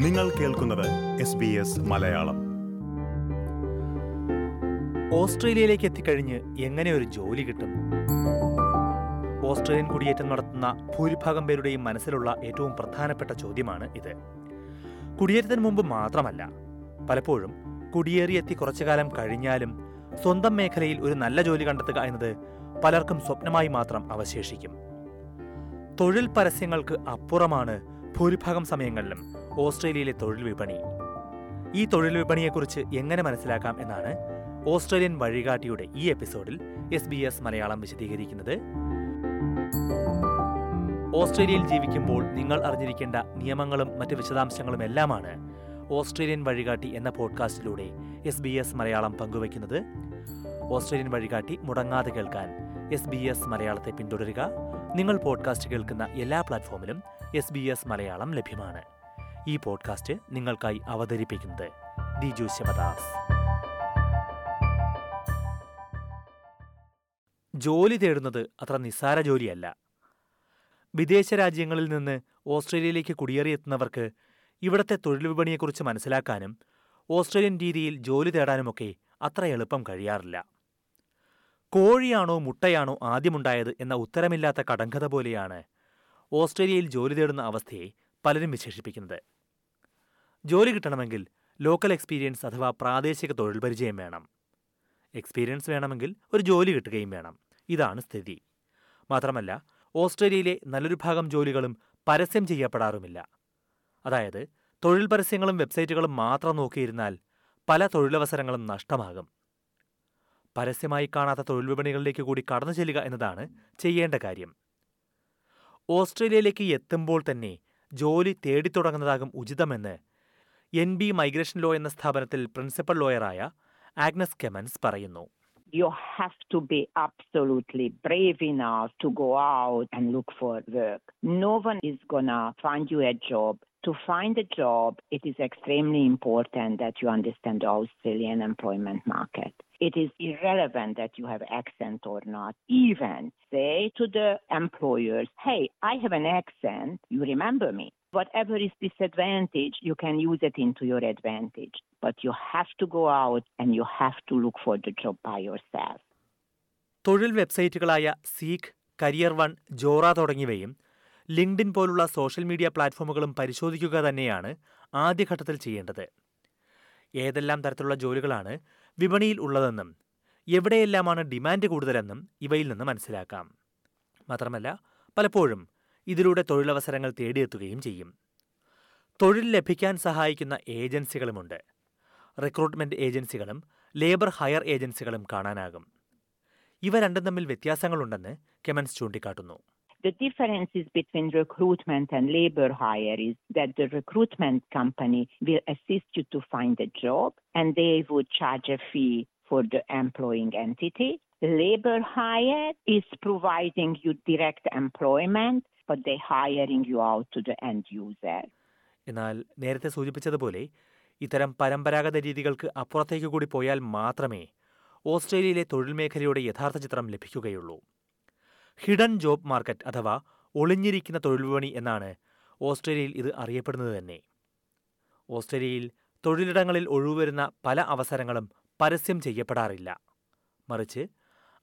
നിങ്ങൾ കേൾക്കുന്നത് മലയാളം. ഓസ്ട്രേലിയയിലേക്ക് എത്തിക്കഴിഞ്ഞ് എങ്ങനെ ഒരു ജോലി കിട്ടും? ഓസ്ട്രേലിയൻ കുടിയേറ്റം നടത്തുന്ന ഭൂരിഭാഗം പേരുടെയും മനസ്സിലുള്ള ഏറ്റവും പ്രധാനപ്പെട്ട ചോദ്യമാണ് ഇത്. കുടിയേറ്റത്തിന് മുമ്പ് മാത്രമല്ല പലപ്പോഴും കുടിയേറിയെത്തി കുറച്ചു കാലം കഴിഞ്ഞാലും സ്വന്തം മേഖലയിൽ ഒരു നല്ല ജോലി കണ്ടെത്തുക എന്നത് പലർക്കും സ്വപ്നമായി മാത്രം അവശേഷിക്കും. തൊഴിൽ പരസ്യങ്ങൾക്ക് അപ്പുറമാണ് ഭൂരിഭാഗം സമയങ്ങളിലും ഓസ്ട്രേലിയയിലെ തൊഴിൽ വിപണി. ഈ തൊഴിൽ വിപണിയെക്കുറിച്ച് എങ്ങനെ മനസ്സിലാക്കാം എന്നാണ് ഓസ്ട്രേലിയൻ വഴികാട്ടിയുടെ ഈ എപ്പിസോഡിൽ എസ് ബി എസ് മലയാളം വിശദീകരിക്കുന്നത്. ഓസ്ട്രേലിയയിൽ ജീവിക്കുമ്പോൾ നിങ്ങൾ അറിഞ്ഞിരിക്കേണ്ട നിയമങ്ങളും മറ്റ് വിശദാംശങ്ങളും എല്ലാമാണ് ഓസ്ട്രേലിയൻ വഴികാട്ടി എന്ന പോഡ്കാസ്റ്റിലൂടെ എസ് ബി എസ് മലയാളം പങ്കുവയ്ക്കുന്നത്. ഓസ്ട്രേലിയൻ വഴികാട്ടി മുടങ്ങാതെ കേൾക്കാൻ എസ് ബി എസ് മലയാളത്തെ പിന്തുടരുക. നിങ്ങൾ പോഡ്കാസ്റ്റ് കേൾക്കുന്ന എല്ലാ പ്ലാറ്റ്ഫോമിലും എസ് ബി എസ് മലയാളം ലഭ്യമാണ്. ഈ പോഡ്കാസ്റ്റ് നിങ്ങൾക്കായി അവതരിപ്പിക്കുന്നത് ദിജു ശിവദാസ്. ജോലി തേടുന്നത് അത്ര നിസ്സാര ജോലിയല്ല. വിദേശ രാജ്യങ്ങളിൽ നിന്ന് ഓസ്ട്രേലിയയിലേക്ക് കുടിയേറിയെത്തുന്നവർക്ക് ഇവിടത്തെ തൊഴിൽ വിപണിയെക്കുറിച്ച് മനസ്സിലാക്കാനും ഓസ്ട്രേലിയൻ രീതിയിൽ ജോലി തേടാനുമൊക്കെ അത്ര എളുപ്പം കഴിയാറില്ല. കോഴിയാണോ മുട്ടയാണോ ആദ്യമുണ്ടായത് എന്ന ഉത്തരമില്ലാത്ത കടങ്കഥ പോലെയാണ് ഓസ്ട്രേലിയയിൽ ജോലി തേടുന്ന അവസ്ഥയെ പലരും വിശേഷിപ്പിക്കുന്നത്. ജോലി കിട്ടണമെങ്കിൽ ലോക്കൽ എക്സ്പീരിയൻസ് അഥവാ പ്രാദേശിക തൊഴിൽ പരിചയം വേണം. എക്സ്പീരിയൻസ് വേണമെങ്കിൽ ഒരു ജോലി കിട്ടുകയും വേണം. ഇതാണ് സ്ഥിതി. മാത്രമല്ല ഓസ്ട്രേലിയയിലെ നല്ലൊരു ഭാഗം ജോലികളും പരസ്യം ചെയ്യപ്പെടാറുമില്ല. അതായത് തൊഴിൽ പരസ്യങ്ങളും വെബ്സൈറ്റുകളും മാത്രം നോക്കിയിരുന്നാൽ പല തൊഴിലവസരങ്ങളും നഷ്ടമാകും. പരസ്യമായി കാണാത്ത തൊഴിൽ വിപണികളിലേക്ക് കൂടി കടന്നു ചെല്ലുക എന്നതാണ് ചെയ്യേണ്ട കാര്യം. ഓസ്ട്രേലിയയിലേക്ക് എത്തുമ്പോൾ തന്നെ ജോലി തേടി തുടങ്ങുന്നതാകും ഉചിതമെന്ന് എൻ ബി മൈഗ്രേഷൻ ലോ എന്ന സ്ഥാപനത്തിൽ പ്രിൻസിപ്പൽ ലോയറായ ആഗ്നസ് കെമൻസ് പറയുന്നു. You have to be absolutely brave to go out and look for work no is go find you a job to find a job it is extremely important that you understand Australian employment market It is irrelevant that you have accent or not. Even say to the employers, hey, I have an accent, you remember me. Whatever is disadvantage, you can use it into your advantage. But you have to go out and you have to look for the job by yourself. തൊഴിൽ വെബ്സൈറ്റുകളായ Seek career one Jora തുടങ്ങിയവയും LinkedIn പോലുള്ള social media പ്ലാറ്റ്ഫോമുകളും പരിശോധിക്കുക തന്നെയാണ് ആദ്യഘട്ടത്തിൽ ചെയ്യേണ്ടത് ഏതെല്ലാം തരത്തിലുള്ള ജോലികളാണ് വിപണിയിൽ ഉള്ളതെന്നും എവിടെയെല്ലാമാണ് ഡിമാൻഡ് കൂടുതലെന്നും ഇവയിൽ നിന്ന് മനസ്സിലാക്കാം. മാത്രമല്ല പലപ്പോഴും ഇതിലൂടെ തൊഴിലവസരങ്ങൾ തേടിയെത്തുകയും ചെയ്യും. തൊഴിൽ ലഭിക്കാൻ സഹായിക്കുന്ന ഏജൻസികളുമുണ്ട്. റിക്രൂട്ട്മെന്റ് ഏജൻസികളും ലേബർ ഹയർ ഏജൻസികളും കാണാനാകും. ഇവ രണ്ടും തമ്മിൽ വ്യത്യാസങ്ങളുണ്ടെന്ന് കെമൻസ് ചൂണ്ടിക്കാട്ടുന്നു. The differences between recruitment and labor hire is that the recruitment company will assist you to find a job and they would charge a fee for the employing entity. Labor hire is providing you direct employment, but they hiring you out to the end user. എന്നാൽ നേരത്തെ സൂചിപ്പിച്ചതുപോലെ ഇത്തരം പരമ്പരാഗത രീതികൾക്ക് അപ്പുറത്തേക്ക് കൂടി പോയാൽ മാത്രമേ ഓസ്ട്രേലിയയിലെ തൊഴിൽ മേഖലയുടെ യഥാർത്ഥ ചിത്രം ലഭിക്കുകയുള്ളൂ ഹിഡൻ ജോബ് മാർക്കറ്റ് അഥവാ ഒളിഞ്ഞിരിക്കുന്ന തൊഴിൽ വിപണി എന്നാണ് ഓസ്ട്രേലിയയിൽ ഇത് അറിയപ്പെടുന്നത് തന്നെ. ഓസ്ട്രേലിയയിൽ തൊഴിലിടങ്ങളിൽ ഒഴിവുവരുന്ന പല അവസരങ്ങളും പരസ്യം ചെയ്യപ്പെടാറില്ല. മറിച്ച്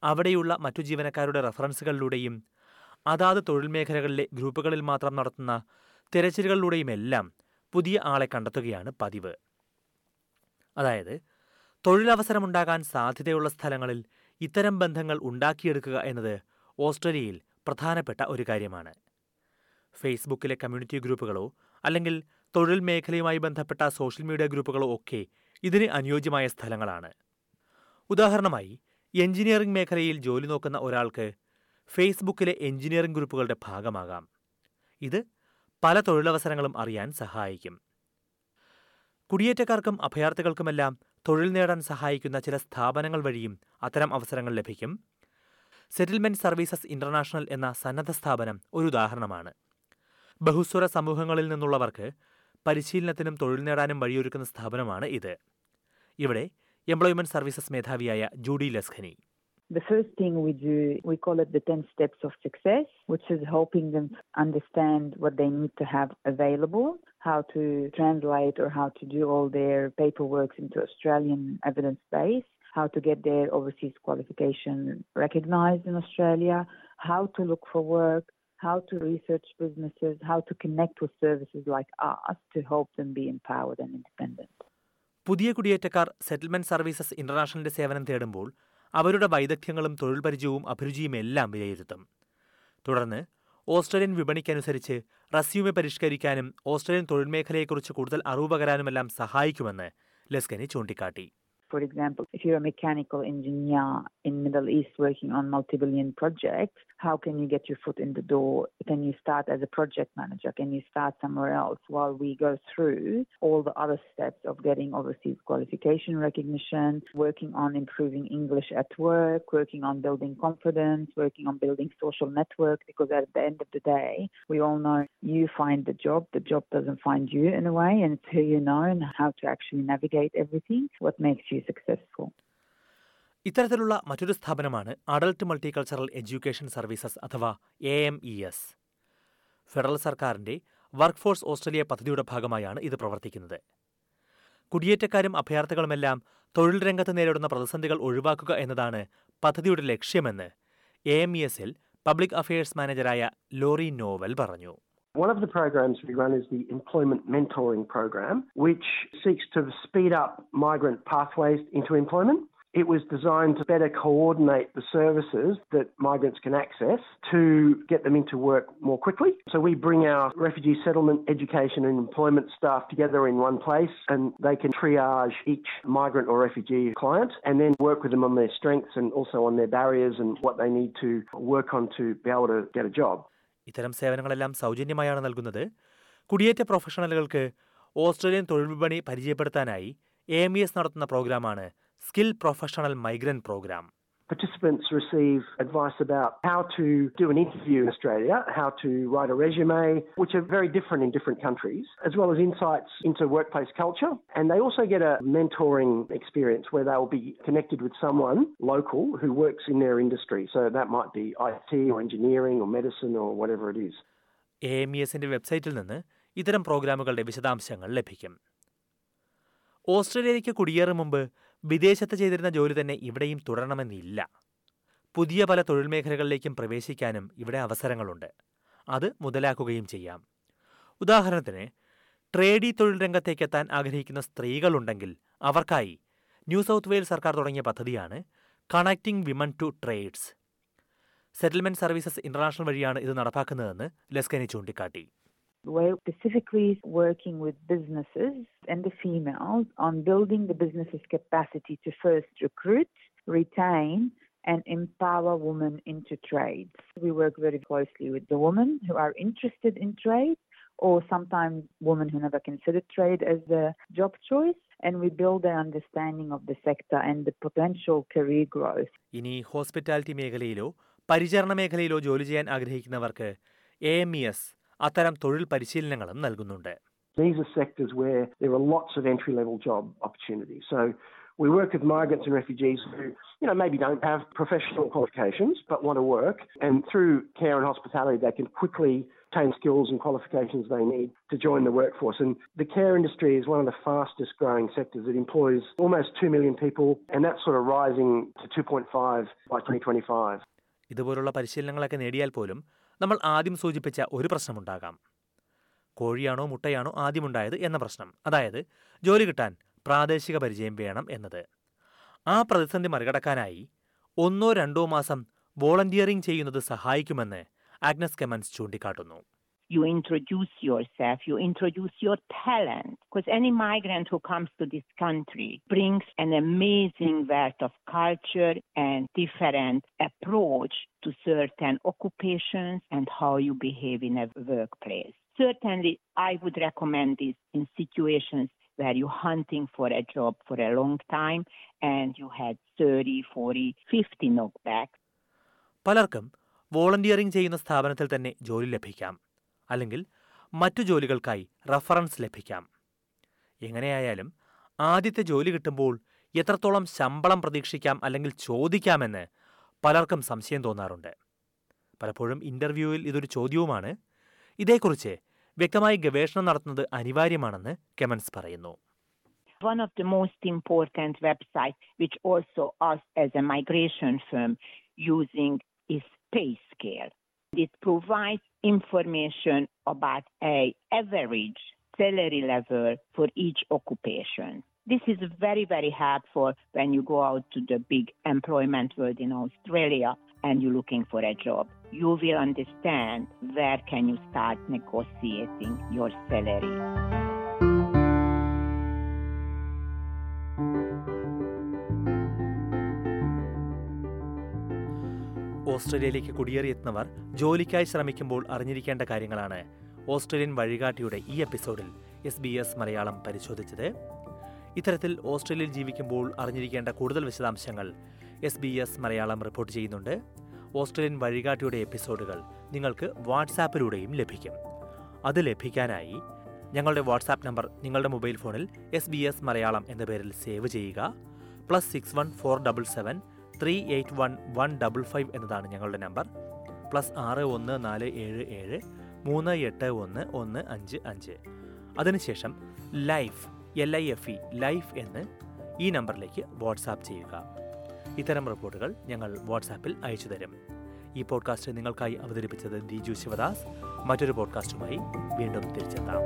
അവിടെയുള്ള മറ്റു ജീവനക്കാരുടെ റഫറൻസുകളിലൂടെയും അതാത് തൊഴിൽ മേഖലകളിലെ ഗ്രൂപ്പുകളിൽ മാത്രം നടത്തുന്ന തിരച്ചിലുകളിലൂടെയുമെല്ലാം പുതിയ ആളെ കണ്ടെത്തുകയാണ് പതിവ്. അതായത് തൊഴിലവസരമുണ്ടാകാൻ സാധ്യതയുള്ള സ്ഥലങ്ങളിൽ ഇത്തരം ബന്ധങ്ങൾ ഉണ്ടാക്കിയെടുക്കുക എന്നത് ഓസ്ട്രേലിയയിൽ പ്രധാനപ്പെട്ട ഒരു കാര്യമാണ്. ഫേസ്ബുക്കിലെ കമ്മ്യൂണിറ്റി ഗ്രൂപ്പുകളോ അല്ലെങ്കിൽ തൊഴിൽ മേഖലയുമായി ബന്ധപ്പെട്ട സോഷ്യൽ മീഡിയ ഗ്രൂപ്പുകളോ ഒക്കെ ഇതിന് അനുയോജ്യമായ സ്ഥലങ്ങളാണ്. ഉദാഹരണമായി എഞ്ചിനീയറിംഗ് മേഖലയിൽ ജോലി നോക്കുന്ന ഒരാൾക്ക് ഫേസ്ബുക്കിലെ എഞ്ചിനീയറിംഗ് ഗ്രൂപ്പുകളുടെ ഭാഗമാകാം. ഇത് പല തൊഴിലവസരങ്ങളും അറിയാൻ സഹായിക്കും. കുടിയേറ്റക്കാർക്കും അഭയാർത്ഥികൾക്കുമെല്ലാം തൊഴിൽ നേടാൻ സഹായിക്കുന്ന ചില സ്ഥാപനങ്ങൾ വഴിയും അത്തരം അവസരങ്ങൾ ലഭിക്കും. സെറ്റിൽമെന്റ് സർവീസസ് ഇന്റർനാഷണൽ എന്ന സന്നദ്ധ സ്ഥാപനം ഒരു ഉദാഹരണമാണ് ബഹുസ്വര സമൂഹങ്ങളിൽ നിന്നുള്ളവർക്ക് പരിശീലനത്തിനും തൊഴിൽ നേടാനും വഴിയൊരുക്കുന്ന സ്ഥാപനമാണ് ഇത് ഇവിടെ employment services മേധാവിയായ Judy Laskhani The first thing we do, we call it the 10 steps of success, which is helping them understand what they need to have available, how to translate or how to do all their paperwork into Australian evidence base, how to get their overseas qualification recognized in Australia, how to look for work, how to research businesses, how to connect with services like us to help them be empowered and independent. പുതിയ കുടിയേറ്റക്കാർ settlement services ഇന്റർനാഷണലിന്റെ സേവനം തേടുമ്പോൾ അവരുടെ വൈദഗ്ധ്യങ്ങളും തൊഴിൽ പരിചയവും അഭിരുചിയും എല്ലാം വിലയിരുത്തും തുടർന്ന് Australian വിപണിക്കനുസരിച്ച് റസ്യൂമെ പരിഷ്കരിക്കാനും Australian തൊഴിൽ മേഖലയെക്കുറിച്ച് കൂടുതൽ അറിവ് പകരാനുമെല്ലാം സഹായിക്കുമെന്ന് ലെസ്കനി ചൂണ്ടിക്കാട്ടി For example, if you're a mechanical engineer in Middle East working on multi-billion projects, how can you get your foot in the door? Can you start as a project manager? Can you start somewhere else while we go through all the other steps of getting overseas qualification recognition, working on improving English at work, working on building confidence, working on building social network? Because at the end of the day, we all know you find the job, the job doesn't find you in a way, and it's who you know and how to actually navigate everything, what makes you successful. ഇത്തരത്തിലുള്ള മറ്റൊരു സ്ഥാപനമാണ് adult multicultural education services അഥവാ A M E S federal സർക്കാരിന്റെ workforce Australia പദ്ധതിയുടെ ഭാഗമായാണ് ഇത് പ്രവർത്തിക്കുന്നത്. കുടിയേറ്റക്കാരും അഭയാർത്ഥികളുമെല്ലാം തൊഴിൽ രംഗത്ത് നേരിടുന്ന പ്രതിസന്ധികൾ ഒഴിവാക്കുക എന്നതാണ് പദ്ധതിയുടെ ലക്ഷ്യമെന്ന് എ എം ഇ എസിൽ പബ്ലിക് അഫയേഴ്സ് മാനേജറായ ലോറി നോവൽ പറഞ്ഞു. One of the programs we run is the Employment Mentoring Program, which seeks to speed up migrant pathways into employment. It was designed to better coordinate the services that migrants can access to get them into work more quickly. So we bring our refugee settlement, education, and employment staff together in one place and they can triage each migrant or refugee client and then work with them on their strengths and also on their barriers and what they need to work on to be able to get a job. ഇത്തരം സേവനങ്ങളെല്ലാം സൗജന്യമായാണ് നൽകുന്നത്. കുടിയേറ്റ പ്രൊഫഷണലുകൾക്ക് Australian തൊഴിൽ വിപണി പരിചയപ്പെടുത്താനായി A M E S നടത്തുന്ന പ്രോഗ്രാമാണ് skill professional migrant program. Participants receive advice about how to do an interview in Australia, how to write a resume, which are very different in different countries, as well as insights into workplace culture. And they also get a mentoring experience where they'll be connected with someone local who works in their industry. So that might be IT or engineering or medicine or whatever it is. A M വെബ്സൈറ്റിൽ നിന്ന് ഇത്തരം പ്രോഗ്രാമുകളുടെ വിശദാംശങ്ങൾ ലഭിക്കും ഓസ്ട്രേലിയയിലേക്ക് കുടിയേറും മുമ്പ് വിദേശത്ത് ചെയ്തിരുന്ന ജോലി തന്നെ ഇവിടെയും തുടരണമെന്നില്ല. പുതിയ പല തൊഴിൽ മേഖലകളിലേക്കും പ്രവേശിക്കാനും ഇവിടെ അവസരങ്ങളുണ്ട്. അത് മുതലാക്കുകയും ചെയ്യാം. ഉദാഹരണത്തിന് ട്രേഡി തൊഴിൽ രംഗത്തേക്ക് എത്താൻ ആഗ്രഹിക്കുന്ന സ്ത്രീകളുണ്ടെങ്കിൽ അവർക്കായി ന്യൂ സൗത്ത് വെയിൽസ് സർക്കാർ തുടങ്ങിയ പദ്ധതിയാണ് connecting women to trades. Settlement services international വഴിയാണ് ഇത് നടപ്പാക്കുന്നതെന്ന് ലെസ്കനി ചൂണ്ടിക്കാട്ടി. We're specifically working with businesses and the females on building the business's capacity to first recruit, retain, and empower women into trades. We work very closely with the women who are interested in trade or sometimes women who never considered trade as a job choice. And we build their understanding of the sector and the potential career growth. ഇനി hospitality മേഖലയിലോ പരിചരണ മേഖലയിലോ ജോലി ചെയ്യാൻ ആഗ്രഹിക്കുന്നവർക്ക് A M E S അത്തരം തൊഴിൽ പരിശീലനങ്ങളും നൽകുന്നുണ്ട് These are sectors where there are lots of entry level job opportunities. So we work with migrants and refugees who, you know, maybe don't have professional qualifications but want to work. And through care and hospitality, they can quickly obtain skills and qualifications they need to join the workforce. And the care industry is one of the fastest growing sectors. It employs almost 2 million people, and that's sort of rising to 2.5 by 2025. ഇതുപോലുള്ള പരിശീലനങ്ങളൊക്കെ നേടിയാൽ പോലും നമ്മൾ ആദ്യം സൂചിപ്പിച്ച ഒരു പ്രശ്നമുണ്ടാകാം. കോഴിയാണോ മുട്ടയാണോ ആദ്യമുണ്ടായത് എന്ന പ്രശ്നം. അതായത് ജോലി കിട്ടാൻ പ്രാദേശിക പരിചയം വേണം എന്നത്. ആ പ്രതിസന്ധി മറികടക്കാനായി ഒന്നോ രണ്ടോ മാസം വോളണ്ടിയറിംഗ് ചെയ്യുന്നത് സഹായിക്കുമെന്ന് ആഗ്നസ് കെമൻസ് ചൂണ്ടിക്കാട്ടുന്നു. you introduce yourself, you introduce your talent. Because any migrant who comes to this country brings an amazing wealth of culture and different approach to certain occupations and how you behave in a workplace. Certainly, I would recommend this in situations where you're hunting for a job for a long time and you had 30, 40, 50 knockbacks. പലർക്കും volunteering ചെയ്യുന്ന സ്ഥാപനത്തിൽ തന്നെ ജോലി ലഭിക്കാം അല്ലെങ്കിൽ മറ്റു ജോലികൾക്കായി reference ലഭിക്കാം. എങ്ങനെയായാലും ആദ്യത്തെ ജോലി കിട്ടുമ്പോൾ എത്രത്തോളം ശമ്പളം പ്രതീക്ഷിക്കാം അല്ലെങ്കിൽ ചോദിക്കാമെന്ന് പലർക്കും സംശയം തോന്നാറുണ്ട്. പലപ്പോഴും ഇന്റർവ്യൂവിൽ ഇതൊരു ചോദ്യവുമാണ്. ഇതേക്കുറിച്ച് വ്യക്തമായി ഗവേഷണം നടത്തുന്നത് അനിവാര്യമാണെന്ന് കെമൻസ് പറയുന്നു. One of the most important websites, which also us as a migration firm using, is PayScale. It provides information about a average salary level for each occupation. This is very, very helpful when you go out to the big employment world in Australia and you're looking for a job. You will understand where can you start negotiating your salary. ഓസ്ട്രേലിയയിലേക്ക് കുടിയേറിയെത്തുന്നവർ ജോലിക്കായി ശ്രമിക്കുമ്പോൾ അറിഞ്ഞിരിക്കേണ്ട കാര്യങ്ങളാണ്. Australian വഴികാട്ടിയുടെ ഈ എപ്പിസോഡിൽ S B S Malayalam പരിശോധിച്ചത്. ഇത്തരത്തിൽ ഓസ്ട്രേലിയയിൽ ജീവിക്കുമ്പോൾ അറിഞ്ഞിരിക്കേണ്ട കൂടുതൽ വിശദാംശങ്ങൾ S B S Malayalam report ചെയ്യുന്നുണ്ട്. ഓസ്ട്രേലിയൻ വഴികാട്ടിയുടെ എപ്പിസോഡുകൾ നിങ്ങൾക്ക് വാട്സാപ്പിലൂടെയും ലഭിക്കും. അത് ലഭിക്കാനായി ഞങ്ങളുടെ വാട്സാപ്പ് നമ്പർ നിങ്ങളുടെ മൊബൈൽ ഫോണിൽ എസ് ബി എസ് മലയാളം എന്ന പേരിൽ സേവ് ചെയ്യുക. Plus six one four double seven three eight one one double five എന്നതാണ് ഞങ്ങളുടെ നമ്പർ പ്ലസ് ആറ് ഒന്ന് നാല് ഏഴ് ഏഴ് മൂന്ന് എട്ട് ഒന്ന് ഒന്ന് അഞ്ച് അഞ്ച്. അതിനുശേഷം life L I F E life എന്ന് ഈ നമ്പറിലേക്ക് വാട്സാപ്പ് ചെയ്യുക. ഇത്തരം റിപ്പോർട്ടുകൾ ഞങ്ങൾ വാട്സാപ്പിൽ അയച്ചു തരും. ഈ പോഡ്കാസ്റ്റ് നിങ്ങൾക്കായി അവതരിപ്പിച്ചത് ദിജു ശിവദാസ്. മറ്റൊരു പോഡ്കാസ്റ്റുമായി വീണ്ടും തിരിച്ചെത്താം.